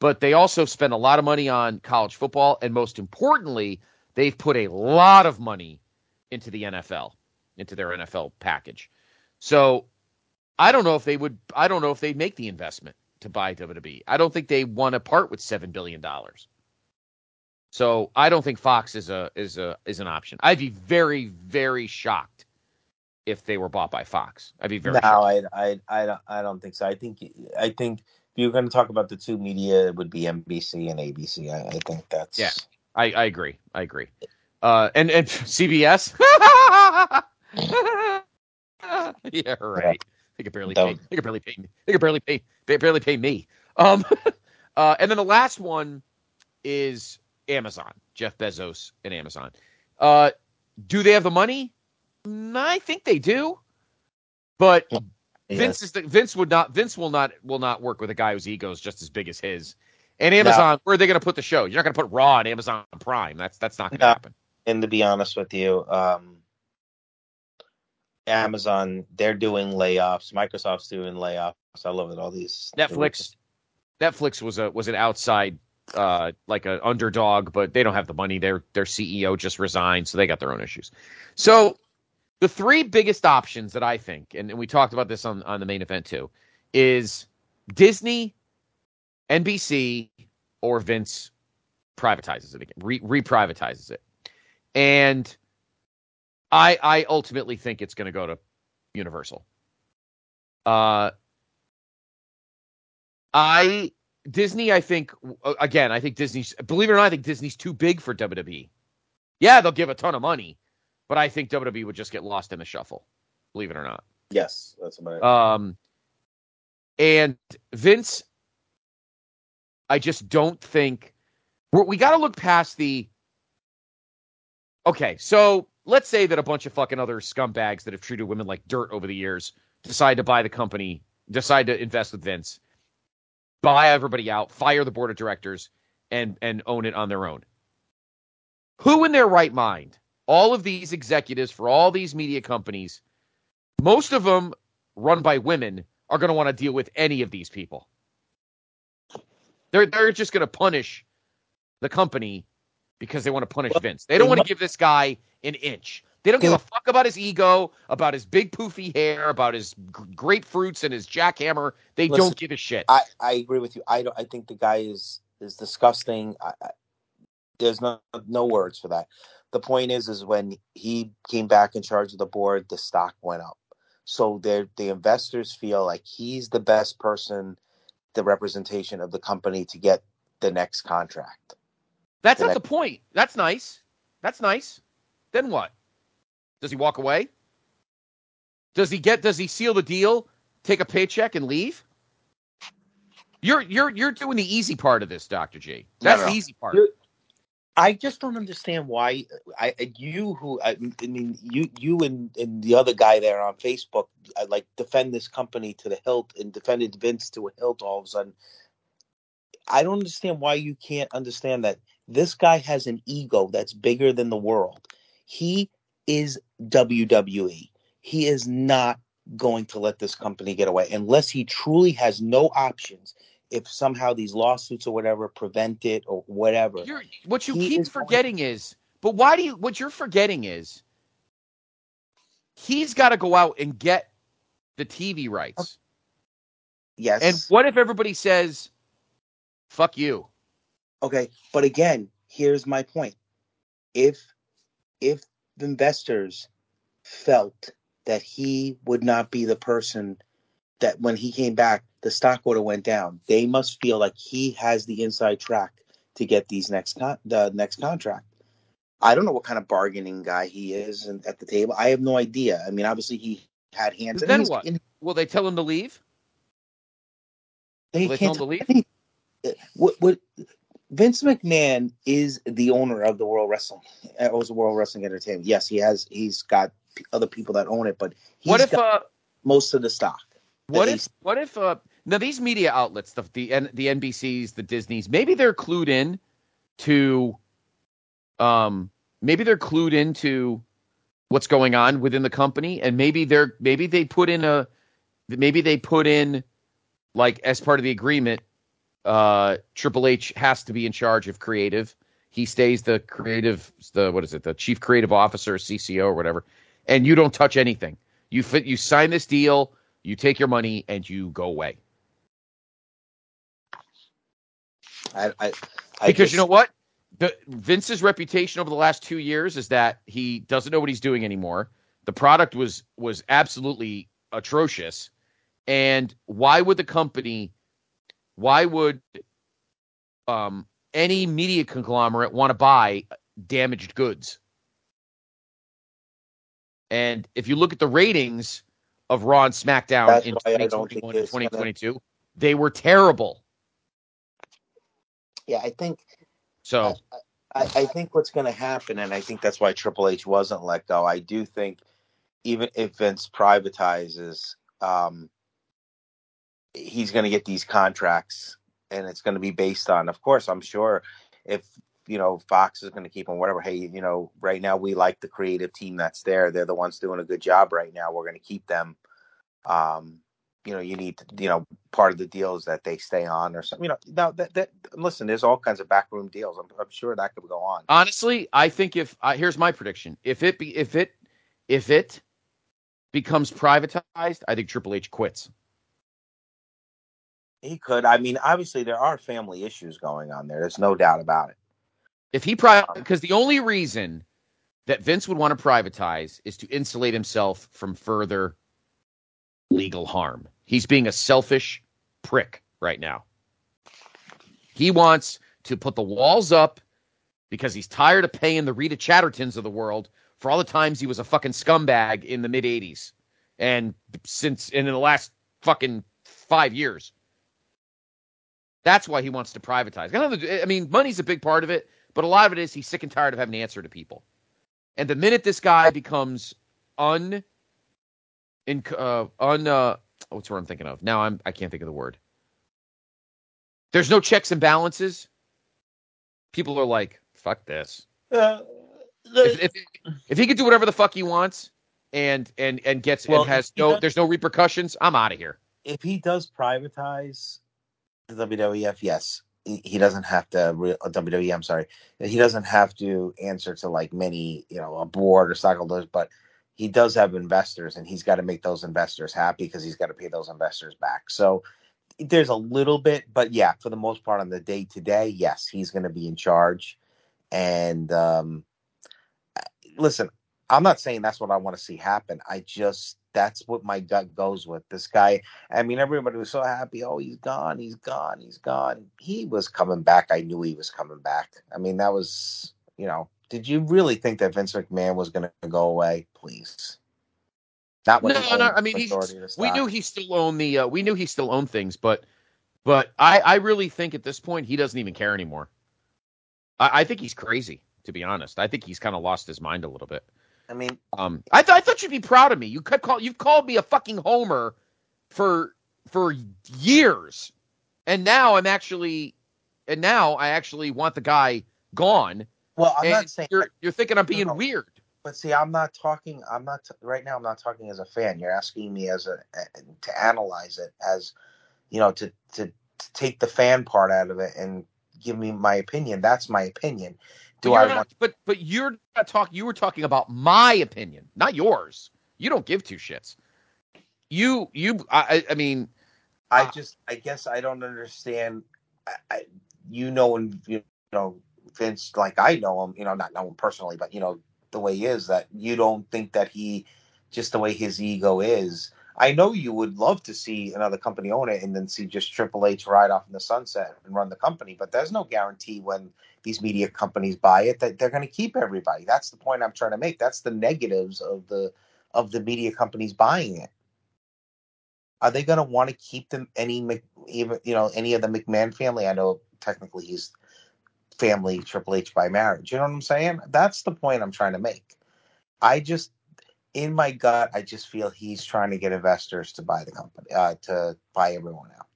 But they also spend a lot of money on college football, and most importantly, they've put a lot of money into the NFL, into their NFL package. So I don't know if they would. I don't know if they'd make the investment to buy WWE. I don't think they want to part with seven billion dollars. So I don't think Fox is a is a is an option. I'd be very very shocked if they were bought by Fox. I'd be very No. I, I, I don't, I don't think so. I think, I think if you're going to talk about the two media, it would be NBC and ABC. I, I think that's Yeah. I, I agree. I agree. Uh, and and CBS. yeah, right. They could barely pay. They could barely pay. me. They could barely pay. They barely pay me. Um, uh, and then the last one is Amazon. Jeff Bezos and Amazon. Uh, do they have the money? I think they do. But Yes. Vince is the, Vince would not Vince will not will not work with a guy whose ego is just as big as his. And Amazon, where are they going to put the show? You're not going to put Raw on Amazon Prime. That's that's not going to No. happen. and to be honest with you, um, Amazon they're doing layoffs. Microsoft's doing layoffs. I love it. All these Netflix Netflix was a was an outside uh like an underdog, but they don't have the money. Their their CEO just resigned, so they got their own issues. So the three biggest options that I think, and, and we talked about this on, on the main event too, is Disney, NBC, or Vince privatizes it again, re reprivatizes it. And I I ultimately think it's gonna go to Universal. Uh I Disney, I think again, I think Disney's believe it or not, I think Disney's too big for WWE. Yeah, they'll give a ton of money, but I think WWE would just get lost in the shuffle. Believe it or not. Yes, that's about it. Um, and Vince, I just don't think we're, we got to look past the. Okay, so let's say that a bunch of fucking other scumbags that have treated women like dirt over the years decide to buy the company, decide to invest with Vince, buy everybody out, fire the board of directors, and and own it on their own. Who in their right mind? All of these executives for all these media companies, most of them run by women, are going to want to deal with any of these people. They're they're just going to punish the company because they want to punish Well, Vince. They don't want to give this guy an inch. They don't give a fuck about his ego, about his big poofy hair, about his grapefruits and his jackhammer. They Listen, don't give a shit. I, I agree with you. I don't. I think the guy is is disgusting. I, I, there's no no words for that. The point is, is when he came back in charge of the board, the stock went up. So they the investors feel like he's the best person, the representation of the company to get the next contract. That's the not next- the point. That's nice. That's nice. Then what? Does he walk away? Does he get does he seal the deal, take a paycheck and leave? You're you're you're doing the easy part of this, Dr. G. That's no, the easy part. You're- I just don't understand why. I I- you who I, I mean you you and, and the other guy there on Facebook I like defend this company to the hilt and defended Vince to a hilt all of a sudden. I don't understand why you can't understand that this guy has an ego that's bigger than the world. He is WWE. He is not going to let this company get away unless he truly has no options. If somehow these lawsuits or whatever prevent it or whatever. You're, what you He keep is going- forgetting is, but why do you? What you're forgetting is, he's got to go out and get the TV rights. Yes. And what if everybody says, "Fuck you"? Okay, but again, here's my point. If if the investors felt that he would not be the person that when he came back, the stock would have went down. They must feel like he has the inside track to get these next con- the next contract. I don't know what kind of bargaining guy he is and at the table. I have no idea. I mean, obviously he had hands. and Then what? and Will they tell him to leave? They Will they can't tell him to any- What, what Vince McMahon is the owner of the World Wrestling, uh, owns the World Wrestling Entertainment. Yes, he has. He's got other people that own it, but he's What if? got Uh, most of the stock. What if? What if? Uh, now these media outlets, the the the NBCs, the Disneys, maybe they're clued in to, um, maybe they're clued into what's going on within the company, and maybe they're maybe they put in a, maybe they put in, like as part of the agreement, uh, Triple H has to be in charge of creative. He stays the creative, the what is it, the chief creative officer, CCO, or whatever, and you don't touch anything. You fit, you sign this deal, you take your money, and you go away. I, I, I Because just- you know what? The Vince's reputation over the last two years is that he doesn't know what he's doing anymore. The product was was absolutely atrocious. And why would the company why would um any media conglomerate want to buy damaged goods? And if you look at the ratings of Raw and SmackDown That's in why I don't think 2021 and it's gonna- 2022, they were terrible. yeah, I think So I, I think what's going to happen, and I think that's why Triple H wasn't let go. I do think even if Vince privatizes, um, he's going to get these contracts, and it's going to be based on. Of course, I'm sure if you know Fox is going to keep them, whatever. Hey, you know, right now we like the creative team that's there. They're the ones doing a good job right now. We're going to keep them. Um, you know, you need to, you know, part of the deal is that they stay on or something. You know, now that that listen, there's all kinds of backroom deals. I'm, I'm sure that could go on. honestly, I think if uh, here's my prediction: if it be if it if it becomes privatized, I think Triple H quits. He could. I mean, obviously there are family issues going on there. There's no doubt about it. If he pri because the only reason that Vince would want to privatize is to insulate himself from further legal harm. He's being a selfish prick right now. He wants to put the walls up because he's tired of paying the Rita Chattertons of the world for all the times he was a fucking scumbag in the mid 80s and since and in the last fucking five years. That's why he wants to privatize. I mean, money's a big part of it, but a lot of it is he's sick and tired of having to answer to people. And the minute this guy becomes un, in, uh, un, uh, what's the word I'm thinking of? Now I'm, I can't think of the word. There's no checks and balances. People are like, fuck this. Uh, If, if, if he could do whatever the fuck he wants and, and, and gets, Well, and has no, does- there's no repercussions, I'm out of here. if he does privatize the WWF, yes, he doesn't have to re- uh, WWE. I'm sorry, he doesn't have to answer to like many you know a board or stockholders, but he does have investors, and he's got to make those investors happy because he's got to pay those investors back. So there's a little bit, but yeah, for the most part on the day to day, yes, he's going to be in charge. And um, listen, I'm not saying that's what I want to see happen. I just that's what my gut goes with. This guy, I mean, everybody was so happy. Oh, he's gone, he's gone, he's gone. He was coming back. I knew he was coming back. I mean, that was, you know, did you really think that Vince McMahon was going to go away? Please. Not when No, no. I mean, the he's, majority of the we knew he still owned the. Uh, we knew he still owned things, but but I I really think at this point he doesn't even care anymore. I, I think he's crazy, to be honest. I think he's kind of lost his mind a little bit. I mean, Um, I thought I thought you'd be proud of me. You could call you've called me a fucking homer for for years, and now I'm actually, and now I actually want the guy gone. well, I'm not saying you're you're thinking I'm being No. weird. But see, I'm not talking. I'm not right now. I'm not talking as a fan. You're asking me as a to analyze it as, you know, to to, to take the fan part out of it and give me my opinion. That's my opinion. But Do you're I not, want? But but you're not talking. You were talking about my opinion, not yours. You don't give two shits. You you. I I mean, I uh, just. I guess I don't understand. I, I you know, and you know, Vince, like I know him. You know, not know him personally, but you know the way he is. That you don't think that he, just the way his ego is. I know you would love to see another company own it and then see just Triple H ride off in the sunset and run the company, but there's no guarantee when these media companies buy it that they're going to keep everybody. That's the point I'm trying to make. That's the negatives of the of the media companies buying it. Are they going to want to keep them any even you know any of the McMahon family? I know technically he's family Triple H by marriage. You know what I'm saying? That's the point I'm trying to make. I just in my gut, I just feel he's trying to get investors to buy the company, uh, to buy everyone out.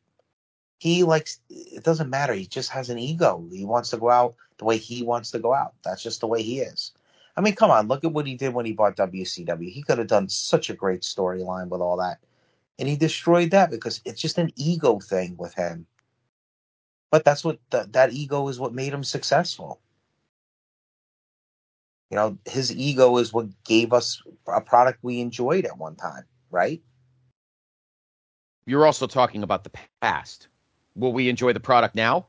He likes. It doesn't matter. He just has an ego. He wants to go out the way he wants to go out. That's just the way he is. I mean, come on, look at what he did when he bought WCW. He could have done such a great storyline with all that, and he destroyed that because it's just an ego thing with him. But that's what th- that ego is. What made him successful. You know, his ego is what gave us a product we enjoyed at one time, right? you're also talking about the past. Will we enjoy the product now?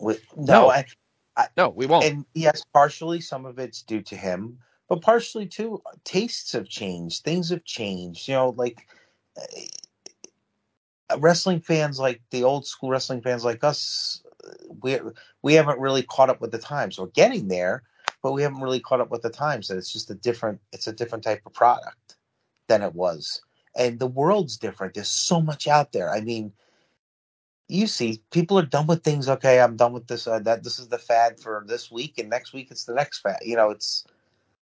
With, No. no, I, No, we won't. and yes, partially some of it's due to him, but partially too, tastes have changed. Things have changed. You know, like uh, wrestling fans, like the old school wrestling fans like us, we we haven't really caught up with the times. We're getting there, but we haven't really caught up with the times. And it's just a different. It's a different type of product than it was, and the world's different. There's so much out there. I mean. You see, people are done with things. Okay, I'm done with this. Uh, that this is the fad for this week, and next week it's the next fad. You know, it's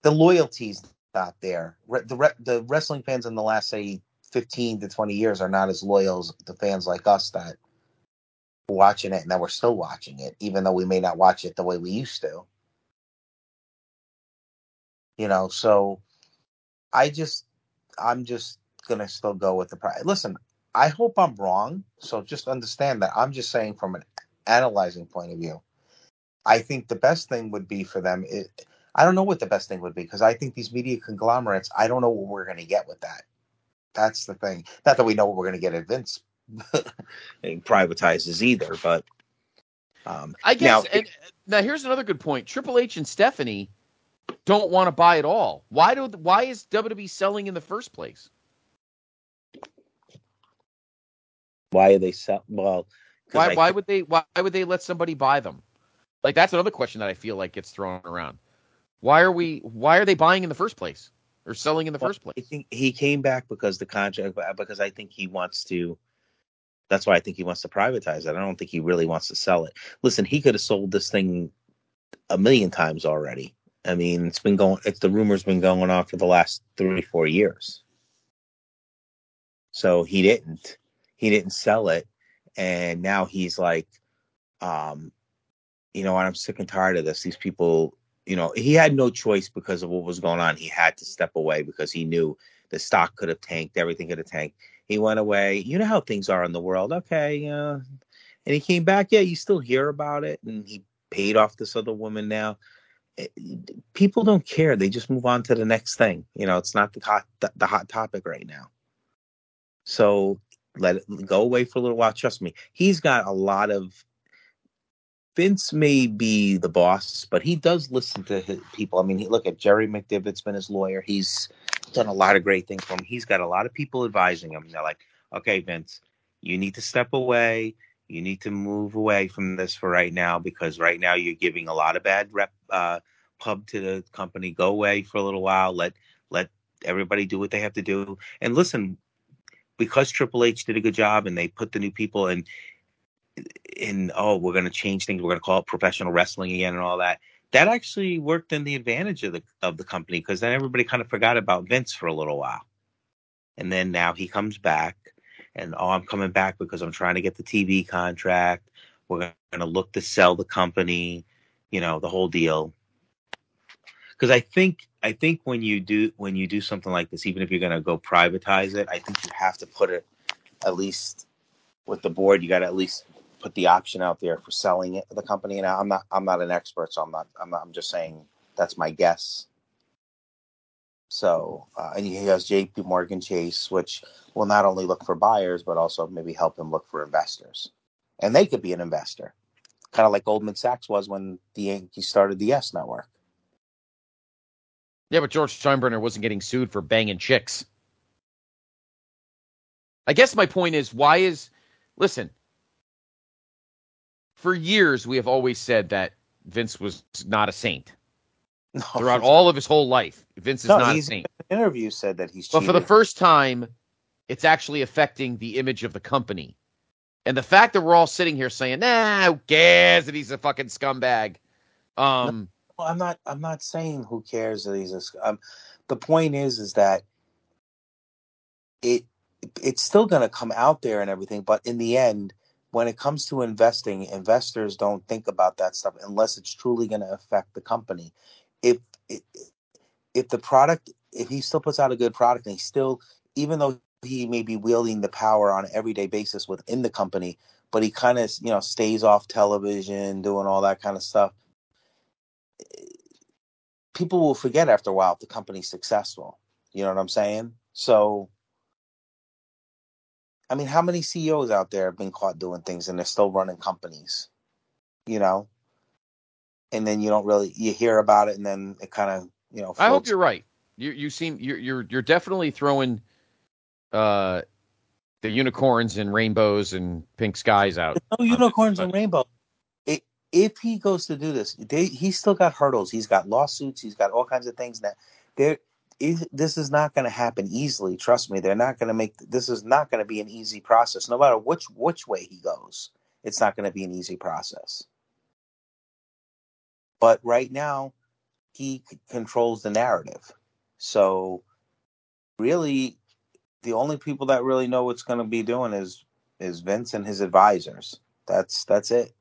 the loyalty's not there. Re- the re- the wrestling fans in the last say 15 to 20 years are not as loyal as the fans like us that were watching it and that we're still watching it, even though we may not watch it the way we used to. You know, so I just I'm just gonna still go with the price. Listen, I hope I'm wrong. So just understand that I'm just saying from an analyzing point of view. I think the best thing would be for them. It, I don't know what the best thing would be because I think these media conglomerates. I don't know what we're going to get with that. That's the thing. Not that we know what we're going to get at Vince privatizes either, but um, I guess. now and now here's another good point. Triple H and Stephanie don't want to buy it all. Why do? Why is WWE selling in the first place? Why are they sell? Well, Why? I why think- would they? Why would they let somebody buy them? Like that's another question that I feel like gets thrown around. Why are we? Why are they buying in the first place or selling in the Well, first place? I think he came back because the contract, because I think he wants to. That's why I think he wants to privatize it. I don't think he really wants to sell it. Listen, he could have sold this thing a million times already. I mean, it's been going. It's the rumor's been going on for the last three, four years. So he didn't. He didn't sell it, and now he's like, um, you know what? I'm sick and tired of this. These people, you know, he had no choice because of what was going on. He had to step away because he knew the stock could have tanked, everything could have tanked. He went away. You know how things are in the world. Okay, uh, and he came back. Yeah, you still hear about it, and he paid off this other woman now. It- people don't care; they just move on to the next thing. You know, it's not the hot the hot topic right now. So let it go away for a little while. Trust me, he's got a lot of. Vince may be the boss, but he does listen to people. I mean, he, look at Jerry McDevitt's been his lawyer. He's done a lot of great things for him. He's got a lot of people advising him. They're like, okay, Vince, you need to step away. You need to move away from this for right now because right now you're giving a lot of bad rep uh, pub to the company. Go away for a little while. Let let everybody do what they have to do. And listen, because Triple H did a good job and they put the new people in in oh we're going to change things we're going to call it professional wrestling again and all that that actually worked in the advantage of the of the company because then everybody kind of forgot about Vince for a little while. And then now he comes back and oh I'm coming back because I'm trying to get the TV contract. We're going to look to sell the company you know the whole deal. Because I think I think when you do when you do something like this even if you're going to go privatize it I think you have to put it at least with the board you got to at least put the option out there for selling it the company. And I'm not I'm not an expert so I'm not I'm not I'm just saying that's my guess. So uh, and he has JP Morgan Chase which will not only look for buyers but also maybe help him look for investors. And they could be an investor kind of like Goldman Sachs was when the Yankees started the YES network Yeah, but George Steinbrenner wasn't getting sued for banging chicks. I guess my point is why is listen, for years we have always said that Vince was not a saint. no, Throughout all of his whole life, Vince is No, not a saint. interview said that he's But for the first time, it's actually affecting the image of the company. And the fact that we're all sitting here saying, nah, who cares that he's a fucking scumbag? Um, I'm not. I'm not saying who cares that he's a. Um, the point is, is that it it's still going to come out there and everything, but in the end, when it comes to investing, investors don't think about that stuff unless it's truly going to affect the company. If if the product, if he still puts out a good product, and he still, even though he may be wielding the power on an everyday basis within the company, but he kind of you know stays off television, doing all that kind of stuff people will forget after a while if the company's successful. You know what I'm saying? So, I mean, how many CEOs out there have been caught doing things and they're still running companies? You know, and then you don't really you hear about it, and then it kind of you know. I hope you're right. You you seem you're you're you're definitely throwing uh the unicorns and rainbows and pink skies out. no unicorns and rainbow. If he goes to do this, they, he's still got hurdles. He's got lawsuits. He's got all kinds of things that there. is- This is not going to happen easily. Trust me. They're not going to make. This is not going to be an easy process. No matter which which way he goes, it's not going to be an easy process. But right now, he c- controls the narrative. So, really, the only people that really know what's going to be doing is is Vince and his advisors. That's that's it.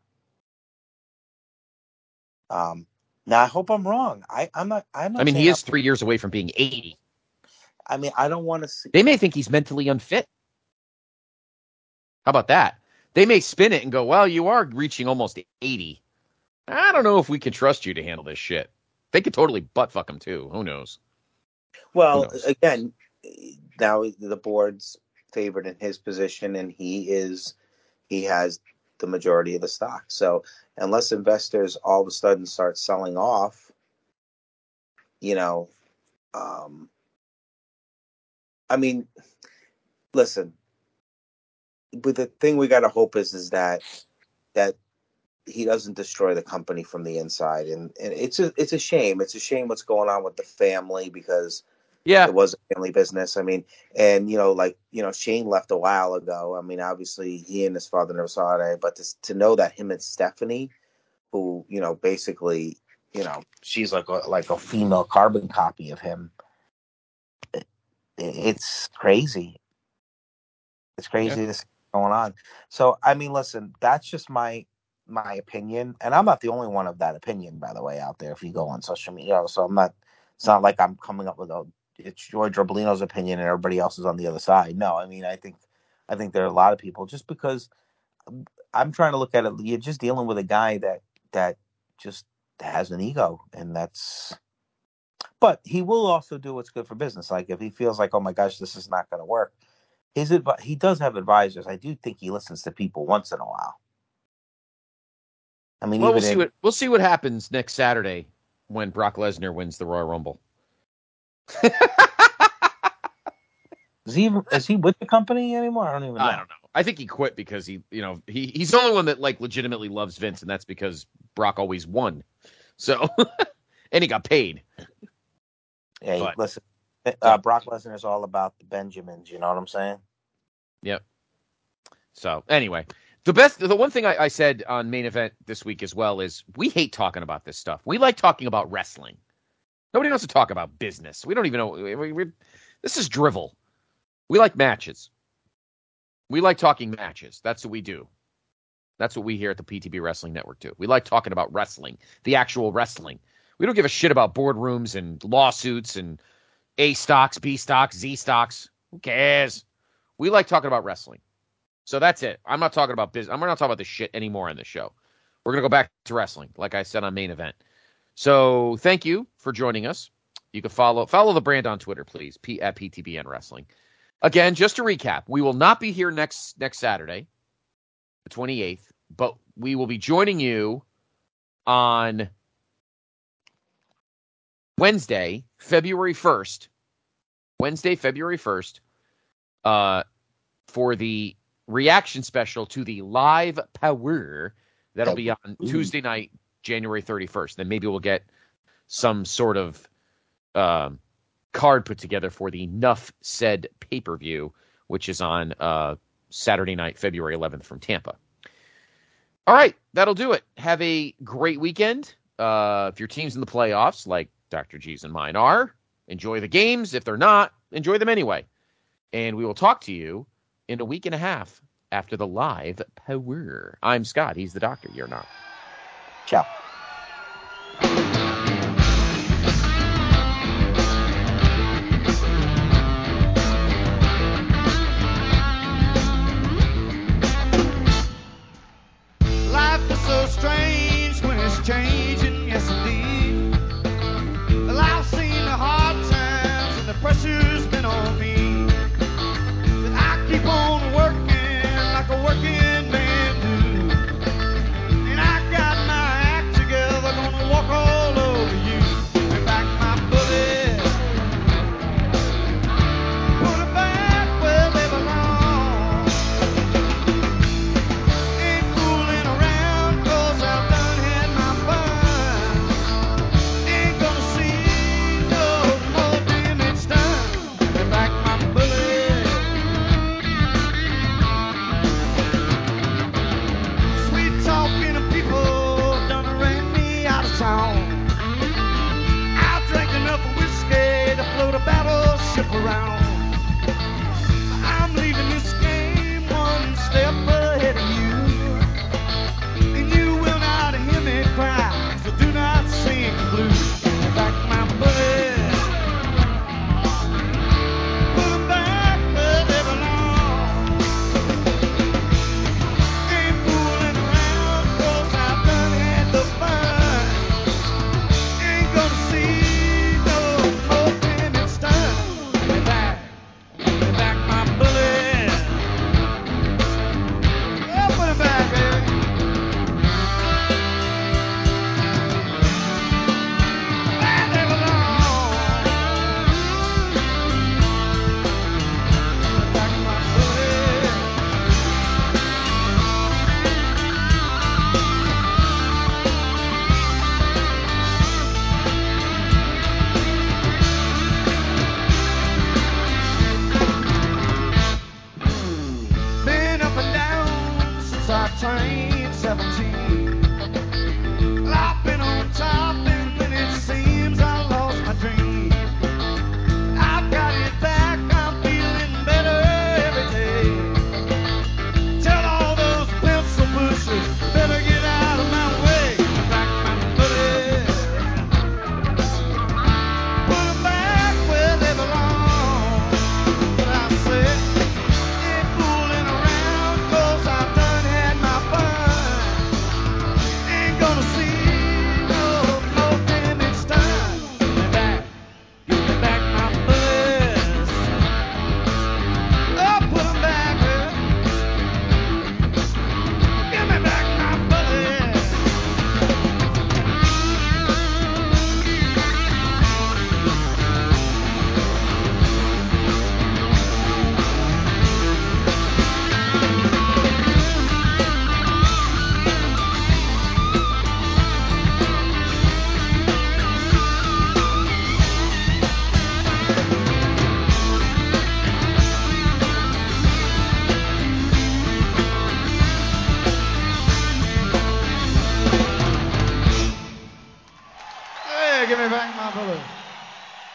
Um, now I hope I'm wrong. I I'm not. I'm not I mean, he is three years away from being 80. I mean, I don't want to see. They may think he's mentally unfit. How about that? They may spin it and go, well, you are reaching almost 80. I don't know if we can trust you to handle this shit. They could totally butt fuck him too. Who knows? Well, Who knows? again, now the board's favored in his position, and he is he has the majority of the stock. So unless investors all of a sudden start selling off, you know, um, I mean, listen. But the thing we got to hope is is that that he doesn't destroy the company from the inside, and, and it's a it's a shame. It's a shame what's going on with the family because Yeah. it was a family business. I mean, and you know, like you know, Shane left a while ago. I mean, obviously he and his father never saw it, but to to know that him and Stephanie, who you know, basically, you know, she's like a like a female carbon copy of him. It, it's crazy. It's crazy this going on. So I mean, listen, that's just my my opinion, and I'm not the only one of that opinion, by the way, out there. If you go on social media, so I'm not. It's not like I'm coming up with a. It's George Robolino's opinion, and everybody else is on the other side. No, I mean, I think, I think there are a lot of people just because um, I'm trying to look at it. You're just dealing with a guy that that just has an ego, and that's. But he will also do what's good for business. Like if he feels like, oh my gosh, this is not going to work, his advi- he does have advisors. I do think he listens to people once in a while. I mean, Well, we'll see in- what we'll see what happens next Saturday when Brock Lesnar wins the Royal Rumble. is he is he with the company anymore? I don't even know. I don't know. I think he quit because he, you know, he he's the only one that like legitimately loves Vince, and that's because Brock always won. So, and he got paid. Hey, But- listen, uh, Brock Lesnar is all about the Benjamins. You know what I'm saying? Yep. So anyway, the best, the one thing I, I said on main event this week as well is we hate talking about this stuff. We like talking about wrestling. Nobody wants to talk about business. We don't even know. We, we, this is drivel. We like matches. We like talking matches. That's what we do. That's what we here at the PTB Wrestling Network do. We like talking about wrestling, the actual wrestling. We don't give a shit about boardrooms and lawsuits and A stocks, B stocks, Z stocks. Who cares? We like talking about wrestling. So that's it. I'm not talking about business. I'm not talking about this shit anymore on this show. We're gonna go back to wrestling, like I said on main event. So thank you for joining us. You can follow follow the brand on Twitter, please. P at PTBN Wrestling. Again, just to recap, we will not be here next next Saturday, the 28th, but we will be joining you on Wednesday, February 1st. Wednesday, February 1st, uh, for the reaction special to the live power that'll be on Tuesday night, January 31st. Then maybe we'll get some sort of um, card put together for the Nuff said pay per view, which is on uh, Saturday night, February 11th from Tampa. All right, that'll do it. Have a great weekend. Uh, if your team's in the playoffs, like Dr. G's and mine are, enjoy the games. If they're not, enjoy them anyway. And we will talk to you in a week and a half after the live power. I'm Scott. He's the doctor. You're not. Tchau.